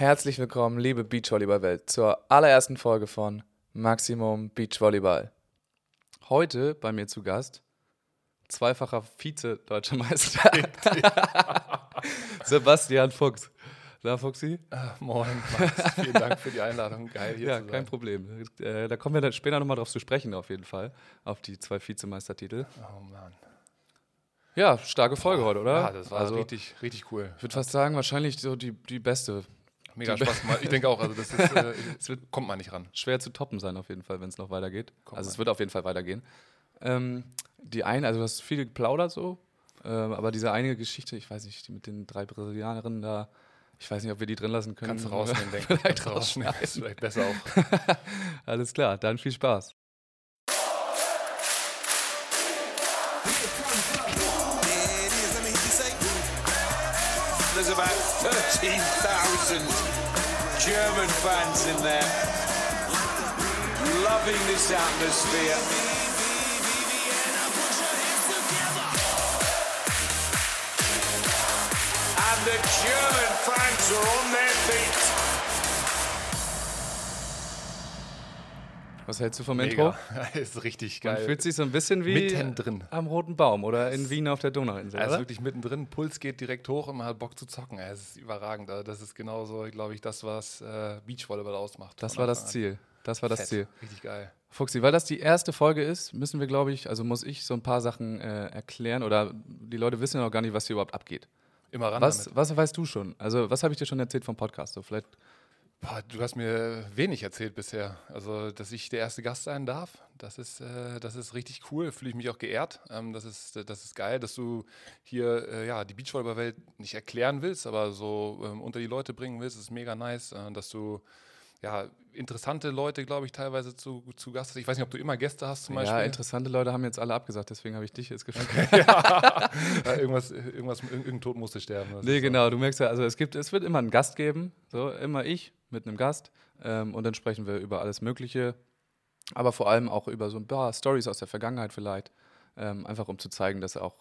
Herzlich willkommen, liebe Beachvolleyball-Welt, zur allerersten Folge von Maximum Beachvolleyball. Heute bei mir zu Gast zweifacher Vize-Deutscher Meister Sebastian Fuchs. Na, Fuchsi? Ah, moin, Max. Vielen Dank für die Einladung. Geil hier Ja, zu sein. kein Problem. Äh, da kommen wir dann später nochmal drauf zu sprechen, auf jeden Fall. Auf die zwei Vizemeistertitel. Oh Mann. Ja, starke Folge heute, oder? Ja, das war also, richtig, richtig cool. Ich würde fast sagen, wahrscheinlich so die, die beste. Mega Spaß gemacht. Ich denke auch, also das ist, äh, es wird, kommt man nicht ran. Schwer zu toppen sein, auf jeden Fall, wenn es noch weitergeht. Kommt also, es wird auf jeden Fall weitergehen. Ähm, die eine, also, du hast viel geplaudert so, ähm, aber diese eine Geschichte, ich weiß nicht, die mit den drei Brasilianerinnen da, ich weiß nicht, ob wir die drin lassen können. Kannst du rausnehmen, denke ich. Vielleicht rausnehmen. Ist vielleicht besser auch. Alles klar, dann viel Spaß. There's about 13,000 German fans in there, loving this atmosphere. And the German fans are on their feet. Was hältst du vom Intro? Mega. ist richtig Man geil. fühlt sich so ein bisschen wie Mittendrin. am Roten Baum oder in Wien auf der Donauinsel, ist oder? wirklich mittendrin, Puls geht direkt hoch und man hat Bock zu zocken. Es ist überragend. Also Das ist genauso, glaube ich, das, was äh, Beachvolleyball ausmacht. Das war das. Ziel. Das war das Fett. Ziel. Richtig geil. Fuxi, weil das die erste Folge ist, müssen wir, glaube ich, also muss ich so ein paar Sachen äh, erklären oder die Leute wissen ja noch gar nicht, was hier überhaupt abgeht. Immer ran Was, damit. was weißt du schon? Also, was habe ich dir schon erzählt vom Podcast? So, vielleicht, Boah, du hast mir wenig erzählt bisher. Also, dass ich der erste Gast sein darf, das ist, äh, das ist richtig cool. Fühle ich mich auch geehrt. Ähm, das, ist, das ist geil, dass du hier äh, ja, die Beachvolleyball-Welt nicht erklären willst, aber so ähm, unter die Leute bringen willst. Das ist mega nice, äh, dass du ja, interessante Leute, glaube ich, teilweise zu, zu Gast hast. Ich weiß nicht, ob du immer Gäste hast zum ja, Beispiel. interessante Leute haben jetzt alle abgesagt, deswegen habe ich dich jetzt gefragt. Ja, irgendwas, irgendwas, irgendein Tod musste sterben. Nee, ist so. genau, du merkst ja, also es gibt, es wird immer einen Gast geben, so immer ich mit einem Gast ähm, und dann sprechen wir über alles Mögliche, aber vor allem auch über so ein paar Stories aus der Vergangenheit vielleicht, ähm, einfach um zu zeigen, dass auch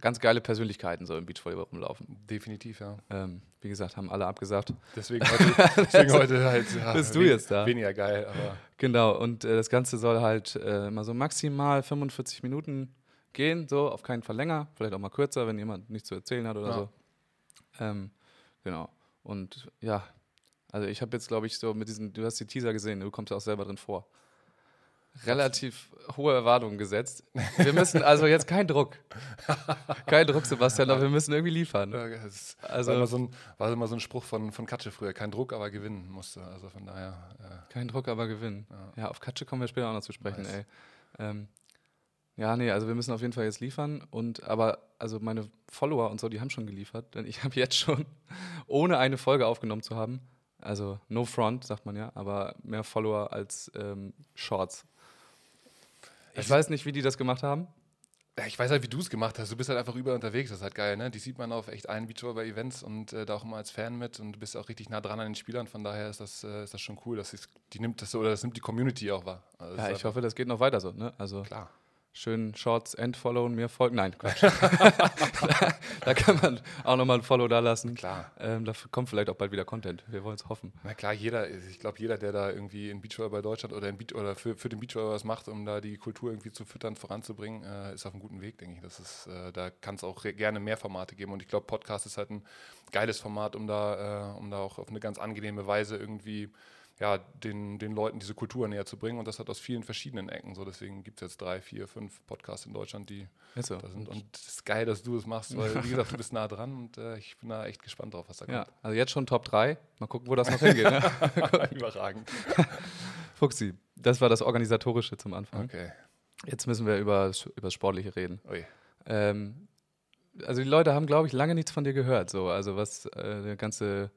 ganz geile Persönlichkeiten so im Beachvolleyball rumlaufen. Definitiv, ja. Ähm, wie gesagt, haben alle abgesagt. Deswegen heute, deswegen heute halt. Ja, Bist du jetzt da? Weniger geil, aber. Genau, und äh, das Ganze soll halt äh, immer so maximal 45 Minuten gehen, so auf keinen Fall länger, vielleicht auch mal kürzer, wenn jemand nichts zu erzählen hat oder Ja. so. Ähm, genau. Und ja, also ich habe jetzt, glaube ich, so mit diesen, du hast die Teaser gesehen, du kommst ja auch selber drin vor. Relativ hohe Erwartungen gesetzt. Wir müssen also jetzt kein Druck. kein Druck, Sebastian, aber wir müssen irgendwie liefern. Ja, Das Also- war, immer so ein, war immer so ein Spruch von, von Katsche früher. Kein Druck, aber gewinnen musste. Also von daher. Äh, Kein Druck, aber gewinnen. Ja, auf Katsche kommen wir später auch noch zu sprechen, Nice. ey. Ähm, ja, nee, also wir müssen auf jeden Fall jetzt liefern. Und aber, also meine Follower und so, die haben schon geliefert, denn ich habe jetzt schon, ohne eine Folge aufgenommen zu haben, also no front, sagt man ja, aber mehr Follower als ähm, Shorts. Ich Es- weiß nicht, wie die das gemacht haben. ich weiß halt, wie du es gemacht hast. Du bist halt einfach überall unterwegs. Das ist halt geil, ne? Die sieht man auf echt allen Beachvolleyball-Events und äh, da auch immer als Fan mit und du bist auch richtig nah dran an den Spielern. Von daher ist das, äh, ist das schon cool. Dass sie's- die nimmt das so, oder das nimmt die Community auch wahr. Also das Ja, ist ich hoffe, das geht noch weiter so, ne? Also Klar. Schön Shorts entfollowen, mir folgen. Nein, Quatsch. da, da kann man auch nochmal ein Follow da lassen. Klar. Ähm, da kommt vielleicht auch bald wieder Content. Wir wollen es hoffen. Na klar, jeder, ich glaube, jeder, der da irgendwie in Beachvolleyball Deutschland oder, in Beach, oder für, für den Beachvolleyball was macht, um da die Kultur irgendwie zu füttern, voranzubringen, äh, ist auf einem guten Weg, denke ich. Das ist, äh, da kann es auch gerne mehr Formate geben. Und ich glaube, Podcast ist halt ein geiles Format, um da, äh, um da auch auf eine ganz angenehme Weise irgendwie ja, den, den Leuten diese Kultur näher zu bringen. Und das hat aus vielen verschiedenen Ecken so. Deswegen gibt es jetzt drei, vier, fünf Podcasts in Deutschland, die so. da sind. Und es ist geil, dass du das machst, weil, wie gesagt, du bist nah dran und äh, ich bin da echt gespannt drauf, was da Ja, kommt. also jetzt schon Top 3. Mal gucken, wo das noch hingeht. Ne? Überragend. Fuxi, das war das Organisatorische zum Anfang. Okay. Jetzt müssen wir über, über das Sportliche reden. Ähm, also die Leute haben, glaube ich, lange nichts von dir gehört. So. Also was äh, die ganze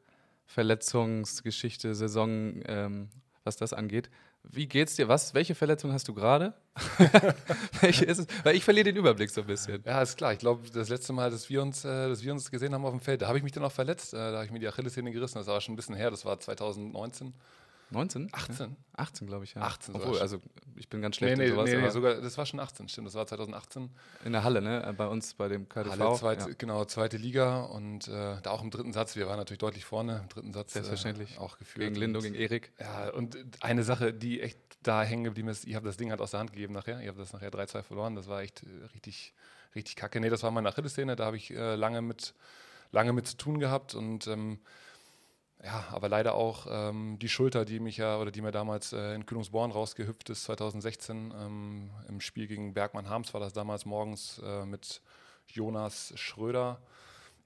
Verletzungsgeschichte, Saison, ähm, was das angeht. Wie geht's dir? Was, welche Verletzung hast du gerade? welche ist es? Weil ich verliere den Überblick so ein bisschen. Ja, ist klar. Ich glaube, das letzte Mal, dass wir uns, äh, dass wir uns gesehen haben auf dem Feld, da habe ich mich dann auch verletzt. Äh, da habe ich mir die Achillessehne gerissen. Das war schon ein bisschen her. Das war 2019. 19? 18? 18, glaube ich, ja. 18 sogar Obwohl, also ich bin ganz Nee, schlecht nee, in sowas. nee, nee, sogar, das war schon 18, stimmt, das war 2018. in der Halle, ne? Bei uns, bei dem KDV. Halle, zweite, ja. genau, zweite Liga und äh, da auch im dritten Satz, wir waren natürlich deutlich vorne, im dritten Satz. Selbstverständlich. Äh, auch geführt. Gegen Lindo, gegen Erik. Ja, und eine Sache, die echt da hängen geblieben ist, ihr habt das Ding halt aus der Hand gegeben nachher, ihr habt das nachher 3-2 verloren, das war echt äh, richtig, richtig kacke. Nee, das war meine Achillessehne, da habe ich äh, lange, mit, lange mit zu tun gehabt und ähm, ja, aber leider auch ähm, die Schulter, die mich ja oder die mir damals äh, in Kühlungsborn rausgehüpft ist, 2016 ähm, im Spiel gegen Bergmann Harms war das damals morgens äh, mit Jonas Schröder.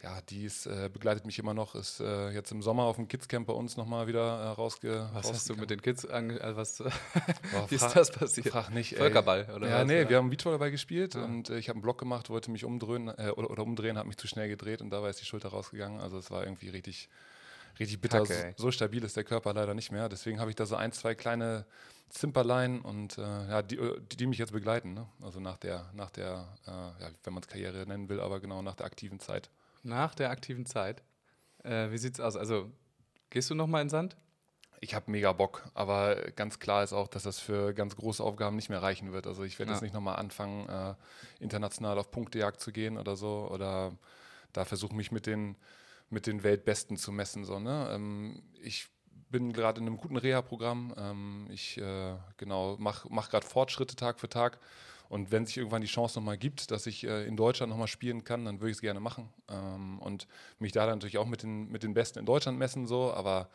Ja, die ist, äh, begleitet mich immer noch, ist äh, jetzt im Sommer auf dem Kidscamp bei uns nochmal wieder äh, rausge Was hast du mit den Kids ange... Also was, Boah, wie ist das passiert? Frag nicht, ey. Völkerball, oder Ja, was, nee, oder? wir haben Beachvolleyball gespielt Ah. und äh, ich habe einen Block gemacht, wollte mich umdrehen äh, oder, oder umdrehen, habe mich zu schnell gedreht und dabei ist die Schulter rausgegangen. Also es war irgendwie richtig, richtig bitter. Kacke, ey. so, so stabil ist der Körper leider nicht mehr. Deswegen habe ich da so ein, zwei kleine Zimperlein und äh, ja, die, äh, die, mich jetzt begleiten. Ne? Also nach der, nach der, äh, ja, wenn man es Karriere nennen will, aber genau nach der aktiven Zeit. Nach der aktiven Zeit. Äh, wie sieht's aus? Also, gehst du nochmal in Sand? Ich habe mega Bock, aber ganz klar ist auch, dass das für ganz große Aufgaben nicht mehr reichen wird. Also ich werde Ja. jetzt nicht nochmal anfangen, äh, international auf Punktejagd zu gehen oder so. Oder da versuche mich mit den, mit den Weltbesten zu messen. So, ne? ähm, ich bin gerade in einem guten Reha-Programm. Ähm, ich äh, genau mache mach gerade Fortschritte Tag für Tag. Und wenn sich irgendwann die Chance nochmal gibt, dass ich äh, in Deutschland nochmal spielen kann, dann würde ich es gerne machen. Ähm, und mich da dann natürlich auch mit den, mit den Besten in Deutschland messen, so, aber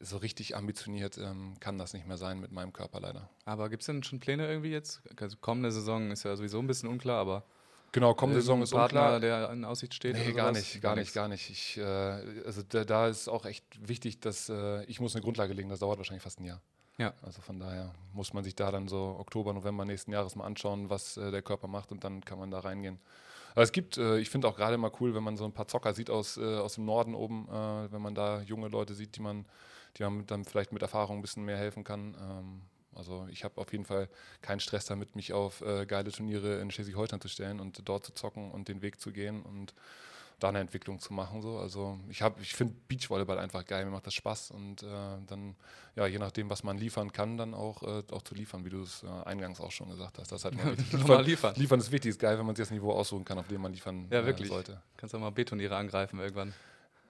so richtig ambitioniert ähm, kann das nicht mehr sein mit meinem Körper leider. Aber gibt es denn schon Pläne irgendwie jetzt? Also, kommende Saison ist ja sowieso ein bisschen unklar, aber. Genau, kommende Saison ist Partner, unklar. der in Aussicht steht? Nee, oder gar sowas? nicht, gar nicht, gar nicht. Ich, äh, also da, da ist auch echt wichtig, dass äh, ich muss eine Grundlage legen, das dauert wahrscheinlich fast ein Jahr. Ja. Also von daher muss man sich da dann so Oktober, November nächsten Jahres mal anschauen, was äh, der Körper macht und dann kann man da reingehen. Aber es gibt, äh, ich finde auch gerade mal cool, wenn man so ein paar Zocker sieht aus, äh, aus dem Norden oben, äh, wenn man da junge Leute sieht, die man, die man dann vielleicht mit Erfahrung ein bisschen mehr helfen kann. Ähm, also ich habe auf jeden Fall keinen Stress damit, mich auf äh, geile Turniere in Schleswig-Holstein zu stellen und dort zu zocken und den Weg zu gehen und da eine Entwicklung zu machen. So. Also ich, hab- ich finde Beachvolleyball einfach geil, mir macht das Spaß und äh, dann, ja, je nachdem, was man liefern kann, dann auch, äh, auch zu liefern, wie du es äh, eingangs auch schon gesagt hast. Das ist halt mal wichtig. Nochmal liefern. Liefern ist wichtig, ist geil, wenn man sich das Niveau aussuchen kann, auf dem man liefern Ja, äh, wirklich. sollte. Kannst auch mal B-Turniere angreifen irgendwann,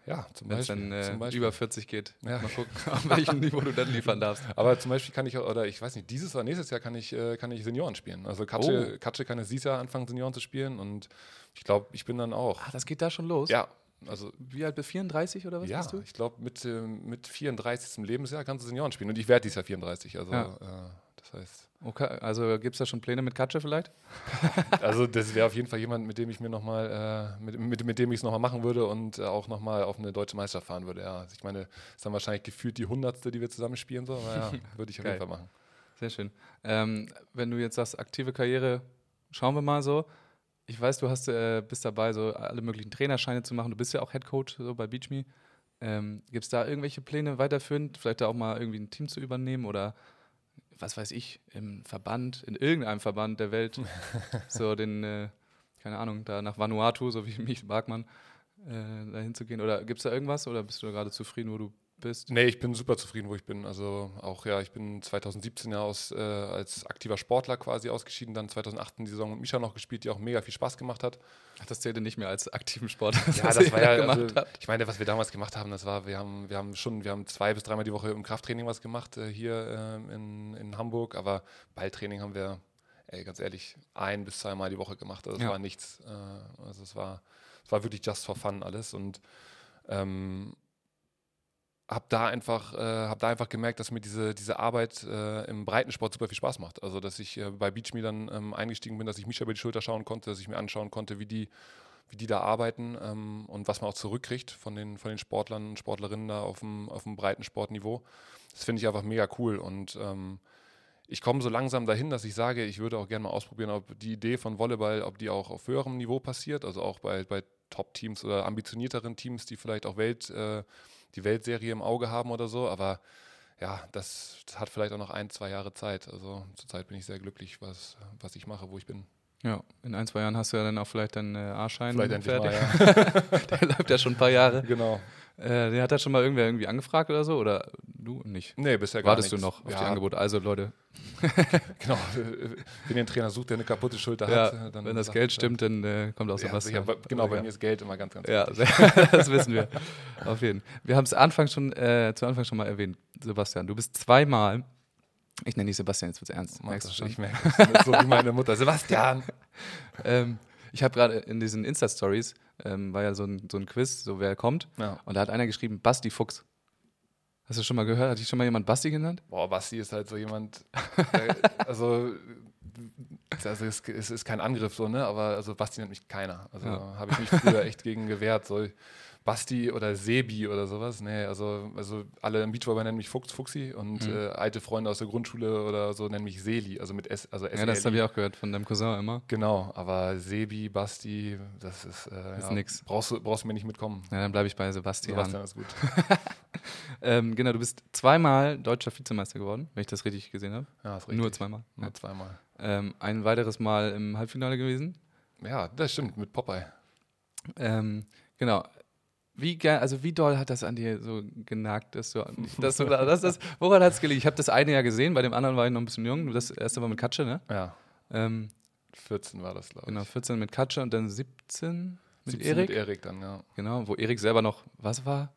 Ja, zum wenn es Beispiel. dann äh, Beispiel. über 40 geht. Ja. Mal gucken, auf welchem Niveau du dann liefern darfst. Aber zum Beispiel kann ich, oder ich weiß nicht, dieses oder nächstes Jahr kann ich, äh, kann ich Senioren spielen. Also Katsche, Oh. Katsche kann jetzt dieses Jahr anfangen, Senioren zu spielen und ich glaube, ich bin dann auch. Ah, das geht da schon los? Ja, also Wie alt bist du? 34 oder was ja, bist du? ich glaube, mit, ähm, mit 34. Lebensjahr kannst du Senioren spielen. Und ich werde dieses Jahr 34. Also, Ja. Das heißt, Okay, also gibt es da schon Pläne mit Katsche vielleicht? also das wäre auf jeden Fall jemand, mit dem ich mir nochmal, äh, mit, mit, mit dem ich es nochmal machen würde und äh, auch nochmal auf eine deutsche Meisterschaft fahren würde. Ja, also ich meine, ist dann wahrscheinlich gefühlt die hundertste, die wir zusammen spielen, so, aber ja, würde ich auf jeden Fall machen. Sehr schön. Ähm, wenn du jetzt sagst, aktive Karriere, schauen wir mal so. Ich weiß, du hast, äh, bist dabei, so alle möglichen Trainerscheine zu machen. Du bist ja auch Head Coach so bei BeachMe. Ähm, Gibt es da irgendwelche Pläne weiterführend, vielleicht da auch mal irgendwie ein Team zu übernehmen oder was weiß ich, im Verband, in irgendeinem Verband der Welt, so den, äh, keine Ahnung, da nach Vanuatu, so wie mich, Barkmann, äh, dahin zu gehen? Oder gibt es da irgendwas oder bist du gerade zufrieden, wo du bist? Nee, ich bin super zufrieden, wo ich bin. Also auch ja, ich bin 2017 ja aus, äh, als aktiver Sportler quasi ausgeschieden, dann 2018 die Saison mit Misha noch gespielt, die auch mega viel Spaß gemacht hat. Ach, das zählte nicht mehr als aktiven Sport. Ja, das war ja, gemacht also, habt. ich meine, was wir damals gemacht haben, das war, wir haben, wir haben schon, wir haben zwei bis dreimal die Woche im Krafttraining was gemacht äh, hier ähm, in, in Hamburg, aber Balltraining haben wir, ey, ganz ehrlich, ein bis zweimal die Woche gemacht. Also es Ja. war nichts. Äh, also es war, es war wirklich just for fun alles und ähm, habe da einfach, äh, habe da einfach gemerkt, dass mir diese, diese Arbeit äh, im Breitensport super viel Spaß macht. Also dass ich äh, bei Beach dann ähm, eingestiegen bin, dass ich Misha über die Schulter schauen konnte, dass ich mir anschauen konnte, wie die, wie die da arbeiten ähm, und was man auch zurückkriegt von den, von den Sportlern und Sportlerinnen da auf dem, auf dem Breitensportniveau. Das finde ich einfach mega cool und ähm, ich komme so langsam dahin, dass ich sage, ich würde auch gerne mal ausprobieren, ob die Idee von Volleyball, ob die auch auf höherem Niveau passiert, also auch bei, bei Top-Teams oder ambitionierteren Teams, die vielleicht auch Welt, äh, die Weltserie im Auge haben oder so. Aber ja, das, das hat vielleicht auch noch ein, zwei Jahre Zeit. Also zurzeit bin ich sehr glücklich, was, was ich mache, wo ich bin. Ja, in ein, zwei Jahren hast du ja dann auch vielleicht deinen äh, A-Schein endlich mal, fertig. ja. Der läuft ja schon ein paar Jahre. genau. Äh, der hat da schon mal irgendwer irgendwie angefragt oder so? Oder du nicht. Nee, bisher gar Wartest du nichts. noch auf ja, die Angebote? Also Leute, Genau. Wenn ihr einen Trainer sucht, der eine kaputte Schulter ja, hat, dann wenn das Geld stimmt, dann äh, kommt auch Ja, Sebastian. sicher, genau, bei ja. mir ist Geld immer ganz, ganz Ja, wichtig. das wissen wir. Auf jeden Fall. Wir haben es Anfang schon, äh, zu Anfang schon mal erwähnt, Sebastian. Du bist zweimal, ich nenne dich Sebastian, jetzt wird es ernst. Mach merkst du schon? ich merke ist so wie meine Mutter. Sebastian! Ähm, ich habe gerade in diesen Insta-Stories, ähm, war ja so ein, so ein Quiz, so wer kommt. Ja. Und da hat einer geschrieben, Basti Fuchs. Hast du schon mal gehört? Hat dich schon mal jemand Basti genannt? Boah, Basti ist halt so jemand, der, also, also es, es ist kein Angriff so, ne? Aber also Basti nennt mich keiner. Also Ja. habe ich mich früher echt gegen gewehrt. So Basti oder Sebi oder sowas. Nee, also, also alle im Beachvolleyball nennen mich Fuchs, Fuchsi und Mhm. äh, alte Freunde aus der Grundschule oder so nennen mich Seli, also mit S, also Ja, das SELI. habe ich auch gehört von deinem Cousin immer. Genau, aber Sebi, Basti, das ist, äh, Ist ja, nix. Brauchst du, brauchst du mir nicht mitkommen. Ja, dann bleibe ich bei Sebastian. Sebastian ist gut. Ähm, genau, du bist zweimal deutscher Vizemeister geworden, wenn ich das richtig gesehen habe. Ja, ist richtig. Nur zweimal. Nur Ja. zweimal. Ähm, ein weiteres Mal im Halbfinale gewesen. Ja, das stimmt, mit Popeye. Ähm, genau. Wie, also wie doll hat das an dir so genagt, dass du, dass du da, das, das, woran hat es gelegen? Ich habe das eine Jahr gesehen, bei dem anderen war ich noch ein bisschen jung. Das erste war mit Katsche, ne? Ja, Ähm, 14 war das, glaube ich. genau, 14 mit Katsche und dann 17 mit 17 Erik. Mit Erik dann, ja. Genau, wo Erik selber noch, was war?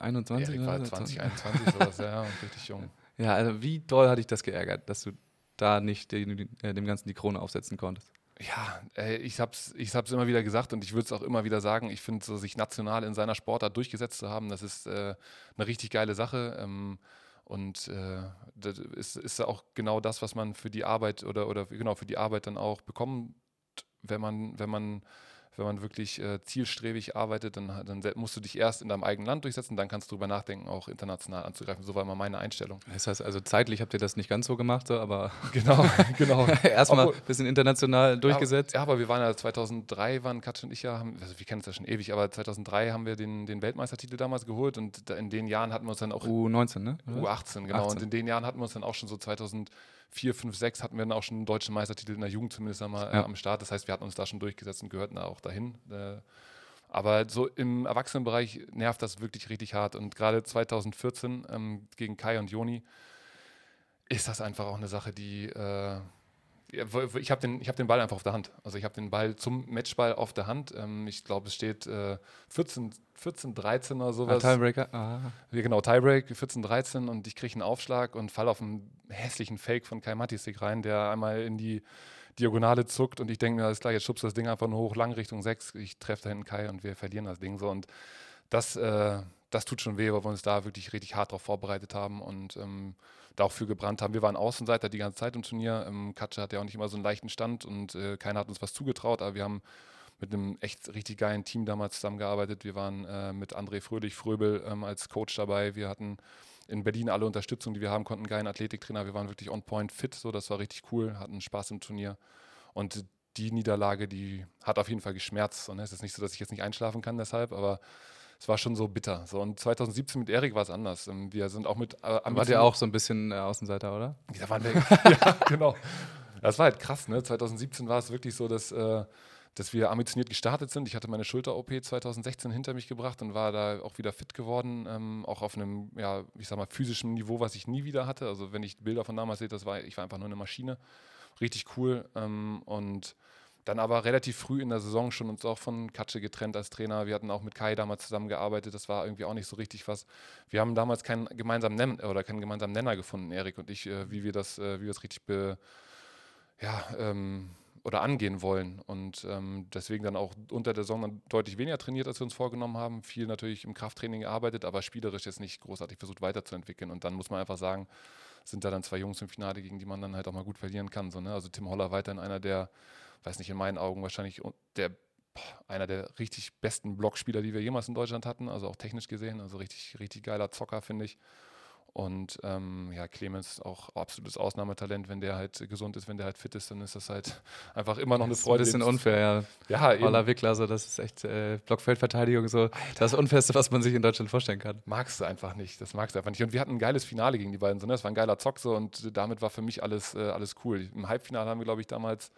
21? Erik war so? 20, 21, sowas, ja, ja, und richtig jung. Ja, also wie doll hat dich das geärgert, dass du da nicht den, äh, dem Ganzen die Krone aufsetzen konntest? Ja, äh, ich hab's, ich hab's immer wieder gesagt und ich würde es auch immer wieder sagen. Ich finde, so sich national in seiner Sportart durchgesetzt zu haben, das ist äh, eine richtig geile Sache. Ähm, und äh, das ist, ist auch genau das, was man für die Arbeit oder, oder genau für die Arbeit dann auch bekommt, wenn man, wenn man, wenn man wirklich äh, zielstrebig arbeitet, dann, dann musst du dich erst in deinem eigenen Land durchsetzen, dann kannst du darüber nachdenken, auch international anzugreifen. So war immer meine Einstellung. Das heißt, also zeitlich habt ihr das nicht ganz so gemacht, aber Genau, genau. erstmal ein bisschen international durchgesetzt. Ja, aber wir waren ja 2003, waren Katsch und ich ja, haben, also wir kennen es ja schon ewig, aber 2003 haben wir den, den Weltmeistertitel damals geholt und in den Jahren hatten wir uns dann auch U19, ne? Oder? U18, genau. 18. Und in den Jahren hatten wir uns dann auch schon so 2004, 5, 6 hatten wir dann auch schon einen deutschen Meistertitel in der Jugend zumindest einmal äh, Ja. am Start. Das heißt, wir hatten uns da schon durchgesetzt und gehörten da auch dahin. Äh, aber so im Erwachsenenbereich nervt das wirklich richtig hart. Und gerade 2014 ähm, gegen Kai und Joni ist das einfach auch eine Sache, die. Äh, ich habe den, ich hab den Ball einfach auf der Hand. Also ich habe den Ball zum Matchball auf der Hand. Ähm, ich glaube, es steht äh, 14, 14, 13 oder Ah, sowas. Tiebreaker. Ah. Ja, genau, Tiebreak, 14, 13 und ich kriege einen Aufschlag und falle auf einen hässlichen Fake von Kai Matisik rein, der einmal in die Diagonale zuckt und ich denke mir, alles klar, jetzt schubst du das Ding einfach nur hoch, lang Richtung 6, ich treffe da hinten Kai und wir verlieren das Ding so und das, äh, das tut schon weh, weil wir uns da wirklich richtig hart drauf vorbereitet haben und ähm, da auch für gebrannt haben. Wir waren Außenseiter die ganze Zeit im Turnier. Ähm, Katsche hat ja auch nicht immer so einen leichten Stand und äh, keiner hat uns was zugetraut, aber wir haben mit einem echt richtig geilen Team damals zusammengearbeitet. Wir waren äh, mit André Fröhlich, Fröbel ähm, als Coach dabei. Wir hatten in Berlin alle Unterstützung, die wir haben konnten, einen geilen Athletiktrainer. Wir waren wirklich on point fit, so das war richtig cool, hatten Spaß im Turnier. Und die Niederlage, die hat auf jeden Fall geschmerzt. Ne? Es ist nicht so, dass ich jetzt nicht einschlafen kann deshalb, aber es war schon so bitter. So, und 2017 mit Erik war es anders. Ähm, Wir sind auch mit äh, Wart ihr auch so ein bisschen äh, Außenseiter, oder? da waren wir. ja, genau. Das war halt krass, ne? 2017 war es wirklich so, dass, äh, dass wir ambitioniert gestartet sind. Ich hatte meine Schulter-OP 2016 hinter mich gebracht und war da auch wieder fit geworden. Ähm, auch auf einem, ja, ich sag mal, physischen Niveau, was ich nie wieder hatte. Also, wenn ich Bilder von damals sehe, das war, ich war einfach nur eine Maschine. Richtig cool. Ähm, und dann aber relativ früh in der Saison schon uns auch von Katsche getrennt als Trainer. Wir hatten auch mit Kai damals zusammengearbeitet. Das war irgendwie auch nicht so richtig was. Wir haben damals keinen gemeinsamen Nenner oder keinen gemeinsamen Nenner gefunden, Erik und ich, äh, wie wir das, äh, wie wir das richtig be, ja, ähm, oder angehen wollen. Und ähm, deswegen dann auch unter der Saison dann deutlich weniger trainiert, als wir uns vorgenommen haben. Viel natürlich im Krafttraining gearbeitet, aber spielerisch jetzt nicht großartig versucht weiterzuentwickeln. Und dann muss man einfach sagen, sind da dann zwei Jungs im Finale, gegen die man dann halt auch mal gut verlieren kann. So, ne? Also Tim Holler weiterhin einer der, weiß nicht, in meinen Augen wahrscheinlich der einer der richtig besten Blockspieler, die wir jemals in Deutschland hatten, also auch technisch gesehen, also richtig, richtig geiler Zocker, finde ich. Und ähm, ja, Clemens auch absolutes Ausnahmetalent, wenn der halt gesund ist, wenn der halt fit ist, dann ist das halt einfach immer noch eine Das ist ein Freude. bisschen unfair, ja. Ja, Wickler, so, das ist echt äh, Blockfeldverteidigung, so das Unfairste, was man sich in Deutschland vorstellen kann. magst du einfach nicht. Das magst du einfach nicht. Und wir hatten ein geiles Finale gegen die beiden. So, ne? Das war ein geiler Zock so und damit war für mich alles, äh, alles cool. Im Halbfinale haben wir, glaube ich, damals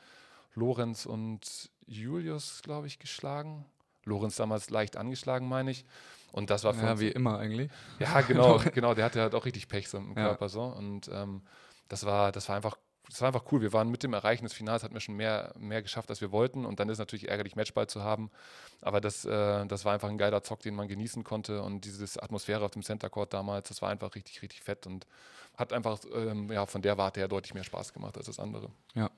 Lorenz und Julius, glaube ich, geschlagen. Lorenz damals leicht angeschlagen, meine ich. Und das war für Ja, uns wie immer eigentlich. ja, genau, genau. Der hatte halt auch richtig Pech so im Ja. Körper so. Und ähm, das war, das war einfach, das war einfach cool. Wir waren mit dem Erreichen des Finals, hatten wir schon mehr, mehr geschafft, als wir wollten. Und dann ist natürlich ärgerlich, Matchball zu haben. Aber das, äh, das war einfach ein geiler Zock, den man genießen konnte. Und diese Atmosphäre auf dem Center Court damals, das war einfach richtig, richtig fett und hat einfach ähm, ja, von der Warte her deutlich mehr Spaß gemacht als das andere. Ja.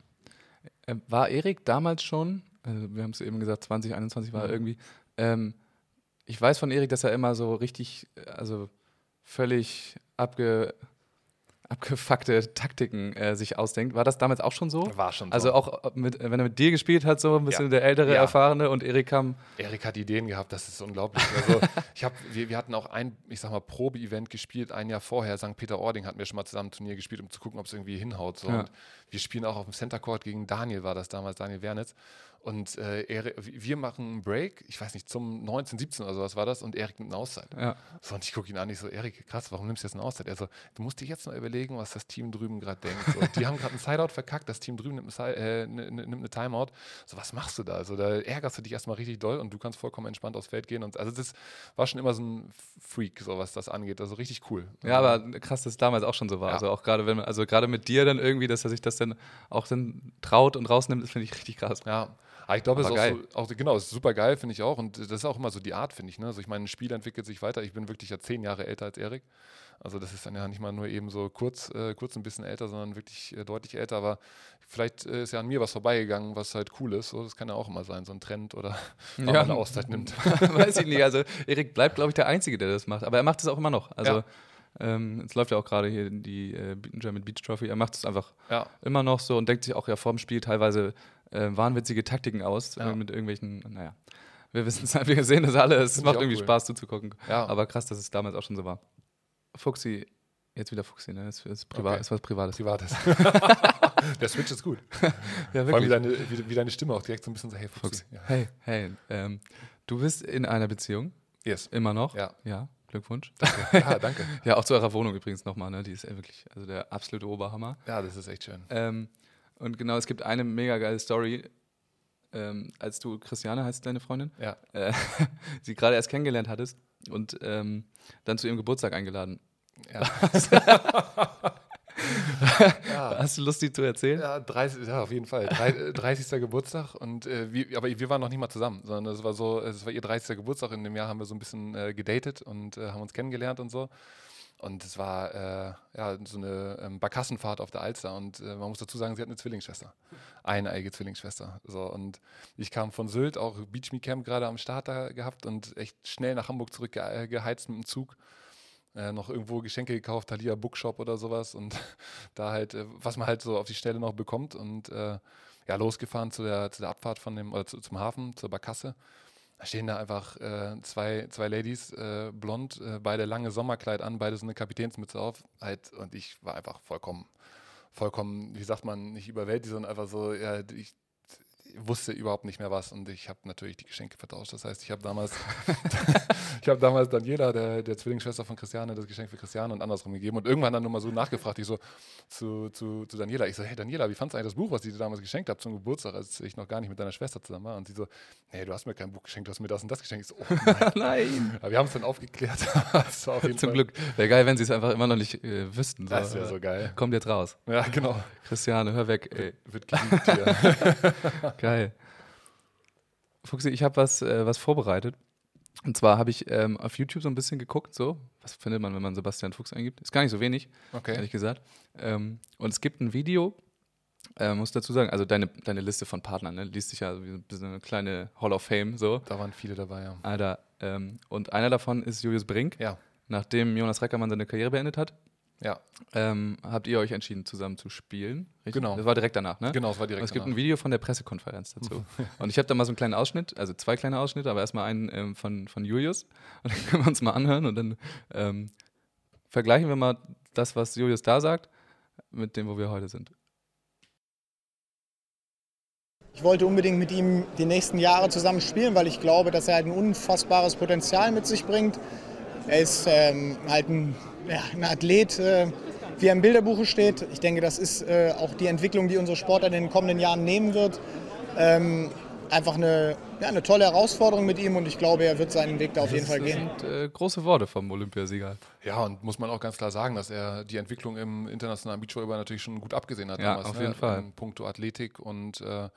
Äh, War Erik damals schon, also wir haben es eben gesagt, 2021 war er Mhm. irgendwie, ähm, ich weiß von Erik, dass er immer so richtig, äh, also völlig abge, abgefuckte Taktiken äh, sich ausdenkt. War das damals auch schon so? War schon so. Also auch äh, mit, wenn er mit dir gespielt hat, so ein bisschen Ja. der ältere, Ja. erfahrene und Erik kam. Erik hat Ideen gehabt, das ist unglaublich. Also ich hab, wir, wir hatten auch ein, ich sag mal, Probe-Event gespielt, ein Jahr vorher. St. Peter-Ording hatten wir schon mal zusammen ein Turnier gespielt, um zu gucken, ob es irgendwie hinhaut. So. Ja. Und wir spielen auch auf dem Center Court gegen Daniel, war das damals, Daniel Wernitz. Und äh, Eri- wir machen einen Break, ich weiß nicht, zum 19, 17 oder sowas war das, und Erik nimmt eine Auszeit. Ja. So, und ich gucke ihn an, ich so, Erik, krass, warum nimmst du jetzt eine Auszeit? Er so, du musst dir jetzt mal überlegen, was das Team drüben gerade denkt. So, die haben gerade einen Sideout verkackt, das Team drüben nimmt, ein äh, n- n- nimmt eine Timeout. So, was machst du da? Also, da ärgerst du dich erstmal richtig doll und du kannst vollkommen entspannt aufs Feld gehen. Und also das war schon immer so ein Freak, so was das angeht. Also richtig cool. Ja, aber krass, dass es damals auch schon so war. Ja. Also auch gerade wenn man, also gerade mit dir dann irgendwie, dass er sich das dann auch dann traut und rausnimmt, das finde ich richtig krass. Ja, aber ich glaube, es ist auch, geil. so, auch genau, es ist super geil, finde ich auch. Und das ist auch immer so die Art, finde ich. Ne? Also ich meine, ein Spiel entwickelt sich weiter. Ich bin wirklich ja zehn Jahre älter als Erik. Also das ist dann ja nicht mal nur eben so kurz, äh, kurz ein bisschen älter, sondern wirklich äh, deutlich älter. Aber vielleicht äh, ist ja an mir was vorbeigegangen, was halt cool ist. So, das kann ja auch immer sein, so ein Trend oder wenn man eine Auszeit nimmt. Weiß ich nicht. Also Erik bleibt, glaube ich, der Einzige, der das macht. Aber er macht es auch immer noch. Also Ja. ähm, jetzt läuft ja auch gerade hier die äh, German Beach Trophy. Er macht es einfach Ja, immer noch so und denkt sich auch ja vorm Spiel teilweise äh, wahnwitzige Taktiken aus Ja. äh, mit irgendwelchen, naja. Wir wissen es, wir sehen das alle. Es Find macht irgendwie cool. Spaß zuzugucken. ja. Aber krass, dass es damals auch schon so war. Fuxi, jetzt wieder Fuxi, ne? Ist, ist, privat, Okay. ist was Privates. privates. Der Switch ist gut. Ja, Vor allem wie deine, wie, wie deine Stimme auch direkt so ein bisschen so, hey, Fuchsi. Fuchs. Ja. Hey, hey, ähm, du bist in einer Beziehung, Yes. immer noch. Ja. Ja, Glückwunsch. ja, danke. Ja, auch zu eurer Wohnung übrigens nochmal, ne? Die ist wirklich, also der absolute Oberhammer. Ja, das ist echt schön. Ähm, und genau, es gibt eine mega geile Story. Ähm, als du, Christiane heißt deine Freundin, Ja. äh, sie gerade erst kennengelernt hattest und ähm, dann zu ihrem Geburtstag eingeladen. Ja. ja. Hast du Lust, die zu erzählen? Ja, 30, ja, auf jeden Fall. Drei, äh, 30. Geburtstag und äh, wir, aber wir waren noch nicht mal zusammen, sondern es war so, es war ihr 30. Geburtstag. In dem Jahr haben wir so ein bisschen äh, gedatet und äh, haben uns kennengelernt und so. Und es war äh, ja, so eine ähm, Barkassenfahrt auf der Alster. Und äh, man muss dazu sagen, sie hat eine Zwillingsschwester. Eineige Zwillingsschwester. So, und ich kam von Sylt, auch Beach Me Camp gerade am Start da gehabt und echt schnell nach Hamburg zurückgeheizt mit dem Zug. Äh, noch irgendwo Geschenke gekauft, Thalia Bookshop oder sowas. Und da halt, äh, was man halt so auf die Stelle noch bekommt. Und äh, ja, losgefahren zu der, zu der Abfahrt von dem, oder zu, zum Hafen, zur Barkasse. Stehen da einfach äh, zwei, zwei Ladies, äh, blond, äh, beide lange Sommerkleid an, beide so eine Kapitänsmütze auf. Halt, und ich war einfach vollkommen, vollkommen, wie sagt man, nicht überwältigt, sondern einfach so, ja, ich wusste überhaupt nicht mehr was und ich habe natürlich die Geschenke vertauscht. Das heißt, ich habe damals, ich habe damals Daniela, der, der Zwillingsschwester von Christiane, das Geschenk für Christiane und andersrum gegeben und irgendwann dann nur mal so nachgefragt, ich so zu, zu, zu Daniela, ich so, hey Daniela, wie fandest du eigentlich das Buch, was ich dir damals geschenkt habe zum Geburtstag, als ich noch gar nicht mit deiner Schwester zusammen war? Und sie so, nee, du hast mir kein Buch geschenkt, du hast mir das und das geschenkt. Ich so, oh nein. Nein. Aber wir haben es dann aufgeklärt. auf Zum Fall, Glück. Wäre geil, wenn sie es einfach immer noch nicht äh, wüssten. So. Das wäre so geil. Kommt jetzt raus. Ja, genau. Christiane, hör weg. Ey. Wird geliebt hier. Geil. Fuchsi, ich habe was, äh, was vorbereitet. Und zwar habe ich ähm, auf YouTube so ein bisschen geguckt, so, was findet man, wenn man Sebastian Fuchs eingibt? Ist gar nicht so wenig, Okay. ehrlich gesagt. Ähm, und es gibt ein Video, äh, muss dazu sagen, also deine, deine Liste von Partnern, ne, liest sich ja wie so eine kleine Hall of Fame, so. Da waren viele dabei, ja. Alter, ähm, und einer davon ist Julius Brink. Ja, Nachdem Jonas Reckermann seine Karriere beendet hat, ja. ähm, habt ihr euch entschieden, zusammen zu spielen. Richtig? Genau. Das war direkt danach, ne? Genau, es war direkt es gibt danach. ein Video von der Pressekonferenz dazu. und ich habe da mal so einen kleinen Ausschnitt, also zwei kleine Ausschnitte, aber erstmal einen ähm, von, von Julius. Und dann können wir uns mal anhören und dann ähm, vergleichen wir mal das, was Julius da sagt, mit dem, wo wir heute sind. Ich wollte unbedingt mit ihm die nächsten Jahre zusammen spielen, weil ich glaube, dass er halt ein unfassbares Potenzial mit sich bringt. Er ist ähm, halt ein, ja, ein Athlet, äh, wie er im Bilderbuche steht. Ich denke, das ist äh, auch die Entwicklung, die unsere Sportler in den kommenden Jahren nehmen wird. Ähm, einfach eine, ja, eine tolle Herausforderung mit ihm und ich glaube, er wird seinen Weg da auf jeden Das, Fall das gehen. sind äh, große Worte vom Olympiasieger. Ja, und muss man auch ganz klar sagen, dass er die Entwicklung im internationalen Beachvolleyball natürlich schon gut abgesehen hat Ja, damals. auf ne? jeden Fall. In puncto Athletik und äh,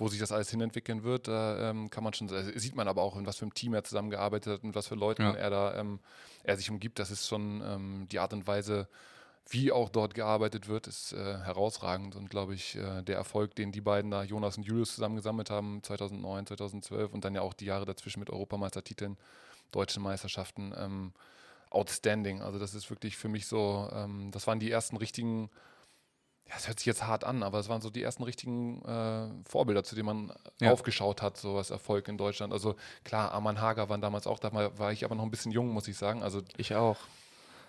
wo sich das alles hinentwickeln wird, da ähm, kann man schon, also sieht man aber auch, in was für einem Team er zusammengearbeitet hat und was für Leuten Ja. er da ähm, er sich umgibt. Das ist schon ähm, die Art und Weise, wie auch dort gearbeitet wird, ist äh, herausragend und glaube ich, äh, der Erfolg, den die beiden da, Jonas und Julius, zusammengesammelt haben, 2009, 2012 und dann ja auch die Jahre dazwischen mit Europameistertiteln, deutschen Meisterschaften, ähm, outstanding. Also das ist wirklich für mich so, ähm, das waren die ersten richtigen, ja, es hört sich jetzt hart an, aber es waren so die ersten richtigen äh, Vorbilder, zu denen man Ja. aufgeschaut hat, so was Erfolg in Deutschland. Also klar, Arman Hager waren damals auch, da war ich aber noch ein bisschen jung, muss ich sagen. Also Ich auch.